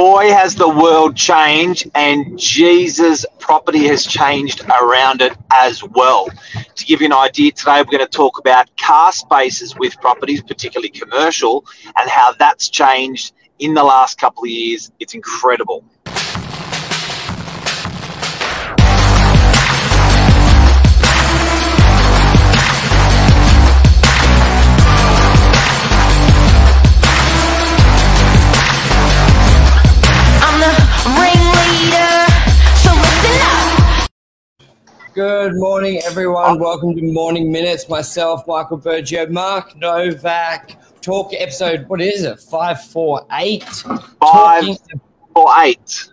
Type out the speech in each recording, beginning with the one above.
boy, has the world changed, and Jesus' property has changed around it as well. To give you an idea, today we're going to talk about car spaces with properties, particularly commercial, and how that's changed in the last couple of years. It's incredible. Good morning, everyone. Welcome to Morning Minutes. Myself, Michael Burgio, Mark Novak. Talk episode, what is it? 548? Five talking, four eight.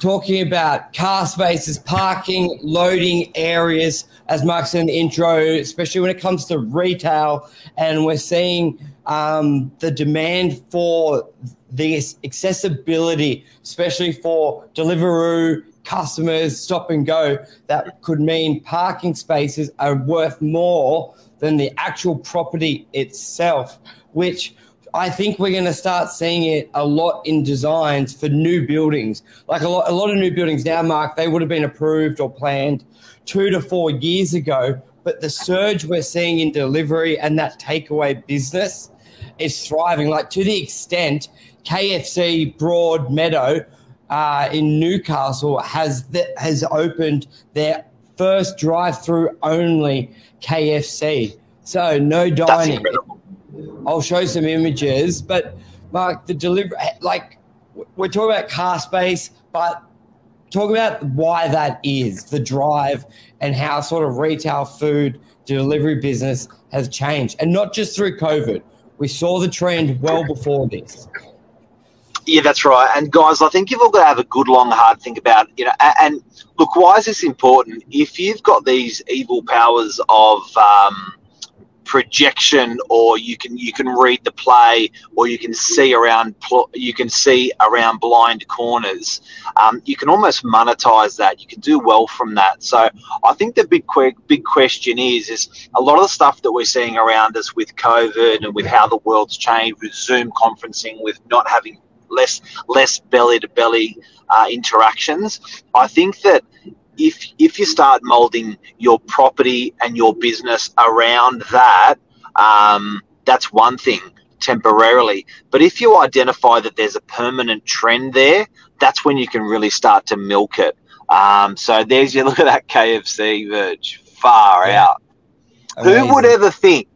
Talking about car spaces, parking, loading areas, as Mark said in the intro, especially when it comes to retail. And we're seeing um, the demand for this accessibility, especially for Deliveroo customers stop and go, that could mean parking spaces are worth more than the actual property itself, which I think we're going to start seeing it a lot in designs for new buildings. Like a lot, a lot of new buildings now, Mark, they would have been approved or planned two to four years ago. But the surge we're seeing in delivery and that takeaway business is thriving. Like to the extent KFC Broadmeadow uh, in Newcastle has has opened their first drive-through only KFC. So no dining. I'll show some images, but Mark, the delivery, like we're talking about car space, but talk about why that is the drive and how sort of retail food delivery business has changed, and not just through COVID. We saw the trend well before this. Yeah, that's right. And guys, I think you've all got to have a good, long, hard think about, you know, and look, why is this important? If you've got these evil powers of um, projection, or you can you can read the play, or you can see around you can see around blind corners, um, you can almost monetize that. You can do well from that. So I think the big big question is is a lot of the stuff that we're seeing around us with COVID and with how the world's changed, with Zoom conferencing, with not having less less belly to belly uh, interactions. I think that if if you start molding your property and your business around that, um, that's one thing temporarily. But if you identify that there's a permanent trend there, that's when you can really start to milk it. Um, so there's you look at that KFC Burge far yeah. out. Amazing. Who would ever think?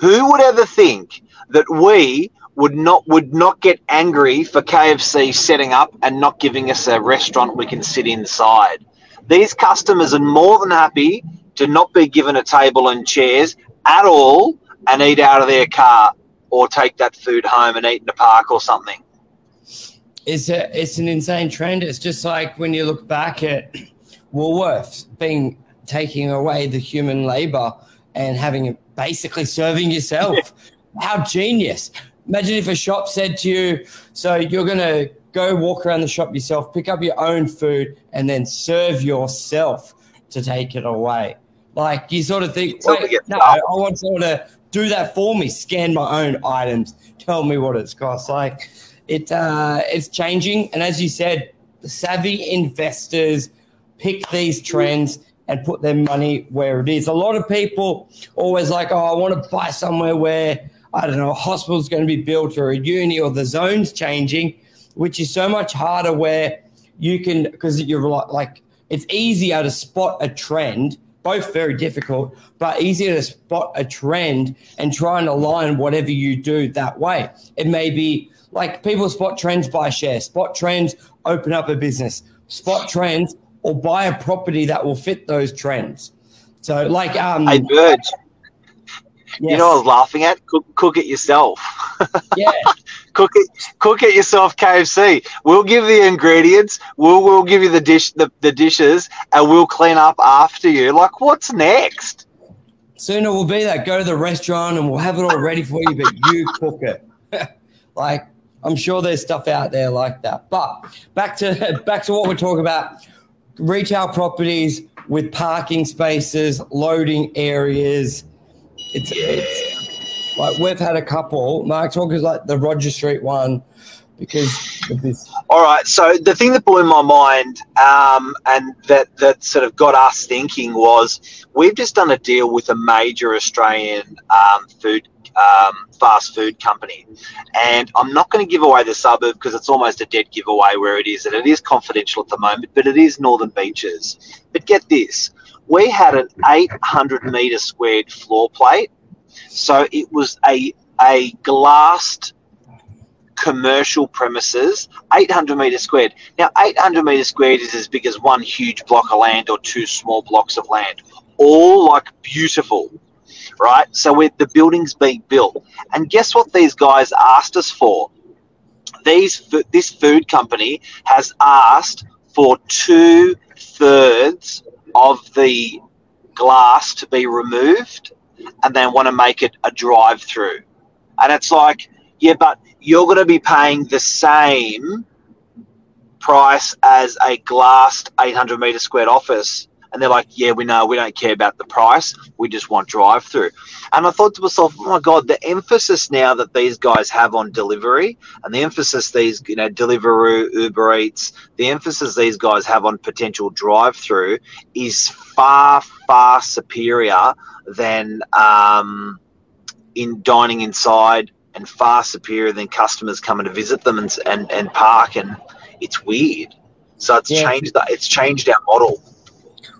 Who would ever think that we would not would not get angry for KFC setting up and not giving us a restaurant we can sit inside. These customers are more than happy to not be given a table and chairs at all and eat out of their car or take that food home and eat in the park or something. It's a it's an insane trend. It's just like when you look back at Woolworths being taking away the human labor and having basically serving yourself. How genius. Imagine if a shop said to you, so you're going to go walk around the shop yourself, pick up your own food, and then serve yourself to take it away. Like you sort of think, wait, no, I want someone to do that for me, scan my own items, tell me what it's cost. Like it, uh, it's changing. And as you said, savvy investors pick these trends and put their money where it is. A lot of people always like, oh, I want to buy somewhere where I don't know, a hospital's going to be built or a uni or the zone's changing, which is so much harder where you can, because you're like, it's easier to spot a trend, both very difficult, but easier to spot a trend and try and align whatever you do that way. It may be like people spot trends, buy shares, spot trends, open up a business, spot trends, or buy a property that will fit those trends. So, like, um, hey, Burge, Yes. You know, I was laughing at cook, cook it yourself. Yeah, cook it, cook it yourself. KFC. We'll give the ingredients. We'll we'll give you the dish, the, the dishes, and we'll clean up after you. Like, what's next? Sooner we'll be that. Go to the restaurant and we'll have it all ready for you, but you cook it. like, I'm sure there's stuff out there like that. But back to back to what we're talking about: retail properties with parking spaces, loading areas it's, it's like we've had a couple. Mark Talker's like the Roger Street one. because of this. All right. So the thing that blew my mind um, and that, that sort of got us thinking was we've just done a deal with a major Australian um, food um, fast food company. And I'm not going to give away the suburb because it's almost a dead giveaway where it is. And it is confidential at the moment, but it is Northern Beaches. But get this we had an 800 metre squared floor plate. So it was a, a glassed commercial premises, 800 metres squared. Now, 800 metres squared is as big as one huge block of land or two small blocks of land, all like beautiful, right? So the building's being built. And guess what these guys asked us for? These, this food company has asked for two thirds of the glass to be removed and they want to make it a drive through. And it's like, yeah, but you're going to be paying the same price as a glassed 800 meter squared office and they're like, yeah, we know, we don't care about the price, we just want drive through. And I thought to myself, oh my God, the emphasis now that these guys have on delivery and the emphasis these, you know, Deliveroo, Uber Eats, the emphasis these guys have on potential drive through is far, far superior than um, in dining inside and far superior than customers coming to visit them and, and, and park. And it's weird. So it's yeah. changed that. It's changed our model.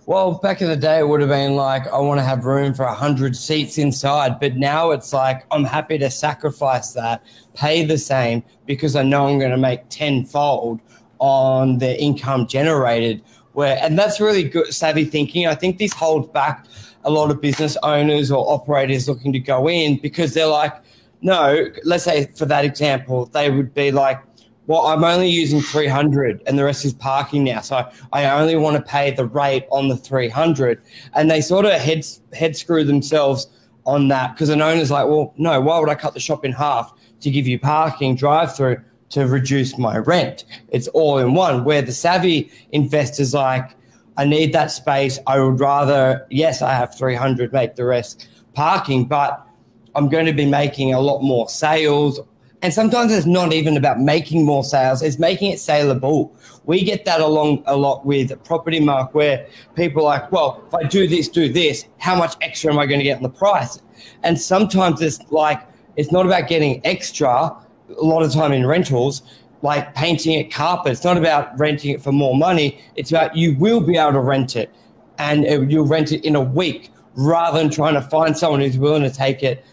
Well, back in the day, it would have been like, I want to have room for 100 seats inside. But now it's like, I'm happy to sacrifice that, pay the same, because I know I'm going to make tenfold on the income generated. Where, and that's really good, savvy thinking. I think this holds back a lot of business owners or operators looking to go in because they're like, no, let's say for that example, they would be like, well, I'm only using 300 and the rest is parking now. So I only want to pay the rate on the 300. And they sort of head, head screw themselves on that because an owner's like, well, no, why would I cut the shop in half to give you parking drive through to reduce my rent? It's all in one. Where the savvy investor's like, I need that space. I would rather, yes, I have 300, make the rest parking, but I'm going to be making a lot more sales and sometimes it's not even about making more sales, it's making it saleable. We get that along a lot with property mark where people are like, well, if I do this, do this, how much extra am I going to get on the price? And sometimes it's like, it's not about getting extra a lot of time in rentals, like painting it carpet. It's not about renting it for more money. It's about you will be able to rent it and uh, you'll rent it in a week rather than trying to find someone who's willing to take it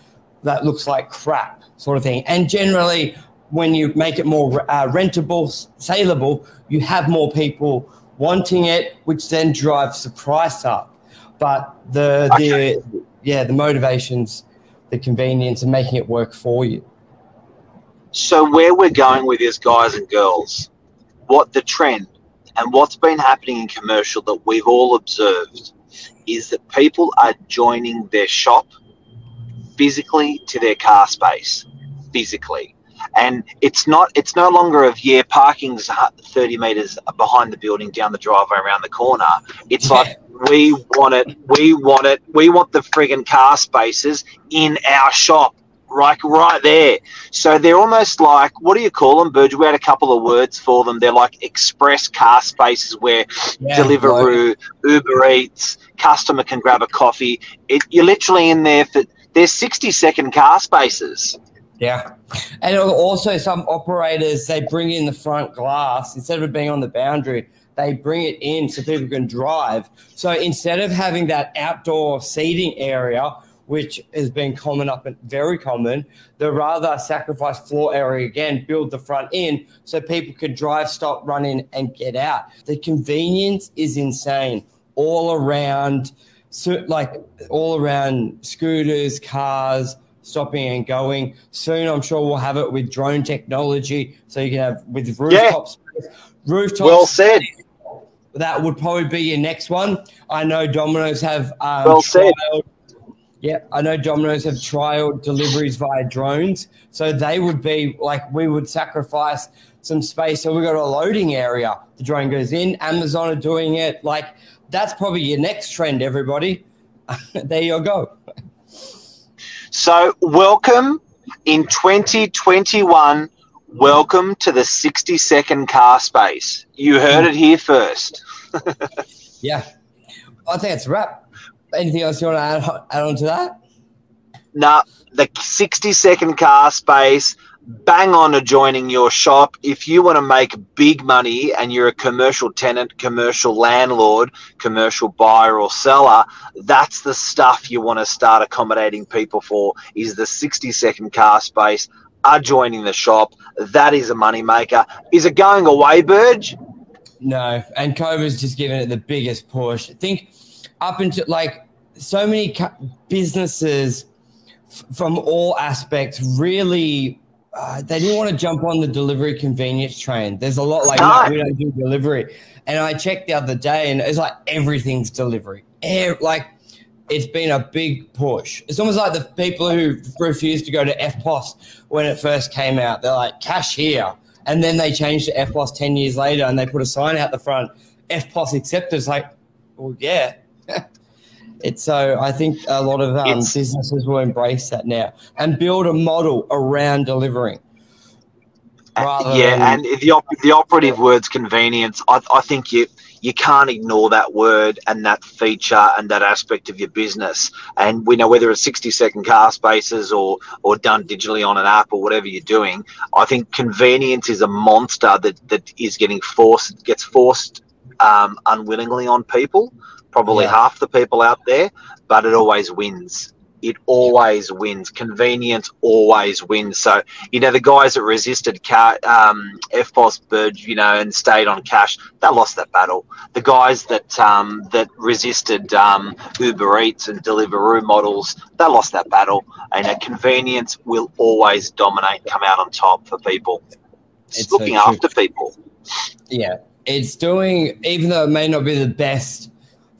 that looks like crap sort of thing. And generally, when you make it more uh, rentable, saleable, you have more people wanting it, which then drives the price up. But the okay. the yeah, the motivations, the convenience, and making it work for you. So where we're going with this, guys and girls, what the trend and what's been happening in commercial that we've all observed is that people are joining their shop physically to their car space, physically. And it's not. It's no longer of yeah, parking's thirty meters behind the building, down the driveway, around the corner. It's yeah. like we want it. We want it. We want the friggin' car spaces in our shop right, right there. So they're almost like what do you call them, Burge? We had a couple of words for them. They're like express car spaces where yeah, Deliveroo. Uber Eats, customer can grab a coffee. It, you're literally in there for there's 60 second car spaces. Yeah. And also, some operators, they bring in the front glass instead of being on the boundary, they bring it in so people can drive. So instead of having that outdoor seating area, which has been common up and very common, they rather sacrifice floor area again, build the front in so people can drive, stop, run in, and get out. The convenience is insane all around so, like all around scooters, cars, stopping and going. Soon, I'm sure we'll have it with drone technology, so you can have with rooftops. Yeah. Rooftops. Well said. That would probably be your next one. I know Domino's have um, well said. Yeah, I know Domino's have trialed deliveries via drones, so they would be like we would sacrifice some space. So we got a loading area. The drone goes in. Amazon are doing it. Like that's probably your next trend, everybody. there you go. So, welcome in 2021. Welcome to the 60 second car space. You heard it here first. yeah. I think it's a wrap. Anything else you want to add, add on to that? Nah, the 60 second car space bang on adjoining your shop. If you want to make big money and you're a commercial tenant, commercial landlord, commercial buyer or seller, that's the stuff you want to start accommodating people for is the 60 second car space adjoining the shop. That is a moneymaker. Is it going away, Burge? No, and COVID's just given it the biggest push. I think up into like so many businesses from all aspects really uh, they didn't want to jump on the delivery convenience train. There's a lot like no. we don't do delivery. And I checked the other day, and it's like everything's delivery. Air, like it's been a big push. It's almost like the people who refused to go to EFTPOS when it first came out. They're like cash here, and then they changed to EFTPOS ten years later, and they put a sign out the front, EFTPOS accepted. It's like, well, yeah. It's so I think a lot of um, businesses will embrace that now and build a model around delivering. yeah, than, and the op- the operative word's convenience. I, I think you you can't ignore that word and that feature and that aspect of your business. And we know whether it's 60 second car spaces or, or done digitally on an app or whatever you're doing, I think convenience is a monster that, that is getting forced, gets forced um, unwillingly on people probably yeah. half the people out there, but it always wins. It always wins. Convenience always wins. So, you know, the guys that resisted car, um, EFTPOS Burge, you know, and stayed on cash, they lost that battle. The guys that um, that resisted um, Uber Eats and Deliveroo models, they lost that battle. And uh, convenience will always dominate, come out on top for people. It's, it's looking so after people. Yeah, it's doing, even though it may not be the best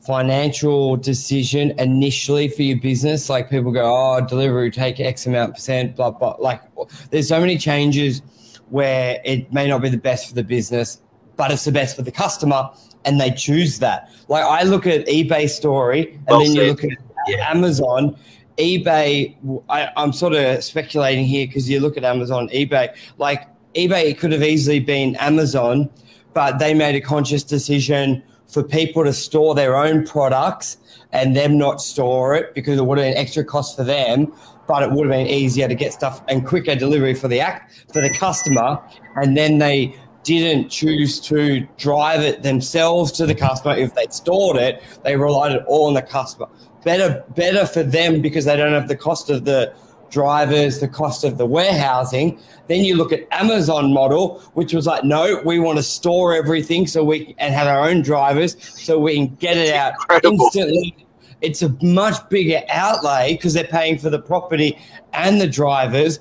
financial decision initially for your business. Like people go, oh, delivery take X amount percent, blah, blah. Like there's so many changes where it may not be the best for the business, but it's the best for the customer. And they choose that. Like I look at eBay story and well then you look at yeah. Amazon. eBay, I, I'm sort of speculating here because you look at Amazon, eBay, like eBay could have easily been Amazon, but they made a conscious decision for people to store their own products and them not store it because it would have been extra cost for them, but it would have been easier to get stuff and quicker delivery for the act for the customer. And then they didn't choose to drive it themselves to the customer. If they stored it, they relied it all on the customer. Better, better for them because they don't have the cost of the drivers, the cost of the warehousing. Then you look at Amazon model, which was like, no, we want to store everything so we and have our own drivers so we can get it out Incredible. instantly. It's a much bigger outlay because they're paying for the property and the drivers,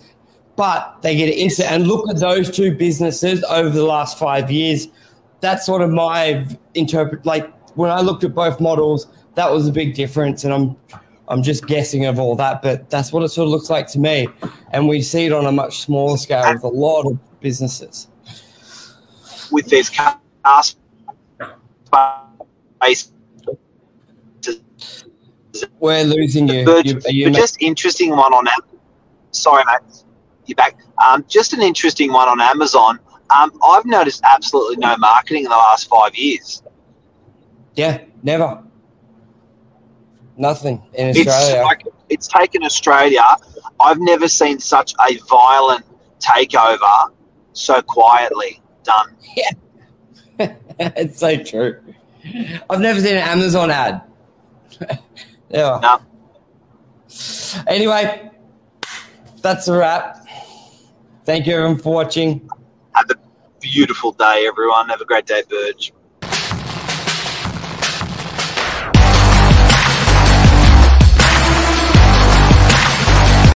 but they get it instant. And look at those two businesses over the last five years. That's sort of my interpret. Like when I looked at both models, that was a big difference. And I'm I'm just guessing of all that, but that's what it sort of looks like to me. And we see it on a much smaller scale with a lot of businesses. With this space. We're losing you. you, you just interesting one on that. Sorry, mate. You're back. Um, just an interesting one on Amazon. Um, I've noticed absolutely no marketing in the last five years. Yeah, never. Nothing in Australia. It's, like, it's taken Australia. I've never seen such a violent takeover so quietly done. Yeah, it's so true. I've never seen an Amazon ad. yeah. No. Anyway, that's a wrap. Thank you everyone for watching. Have a beautiful day, everyone. Have a great day, Burge.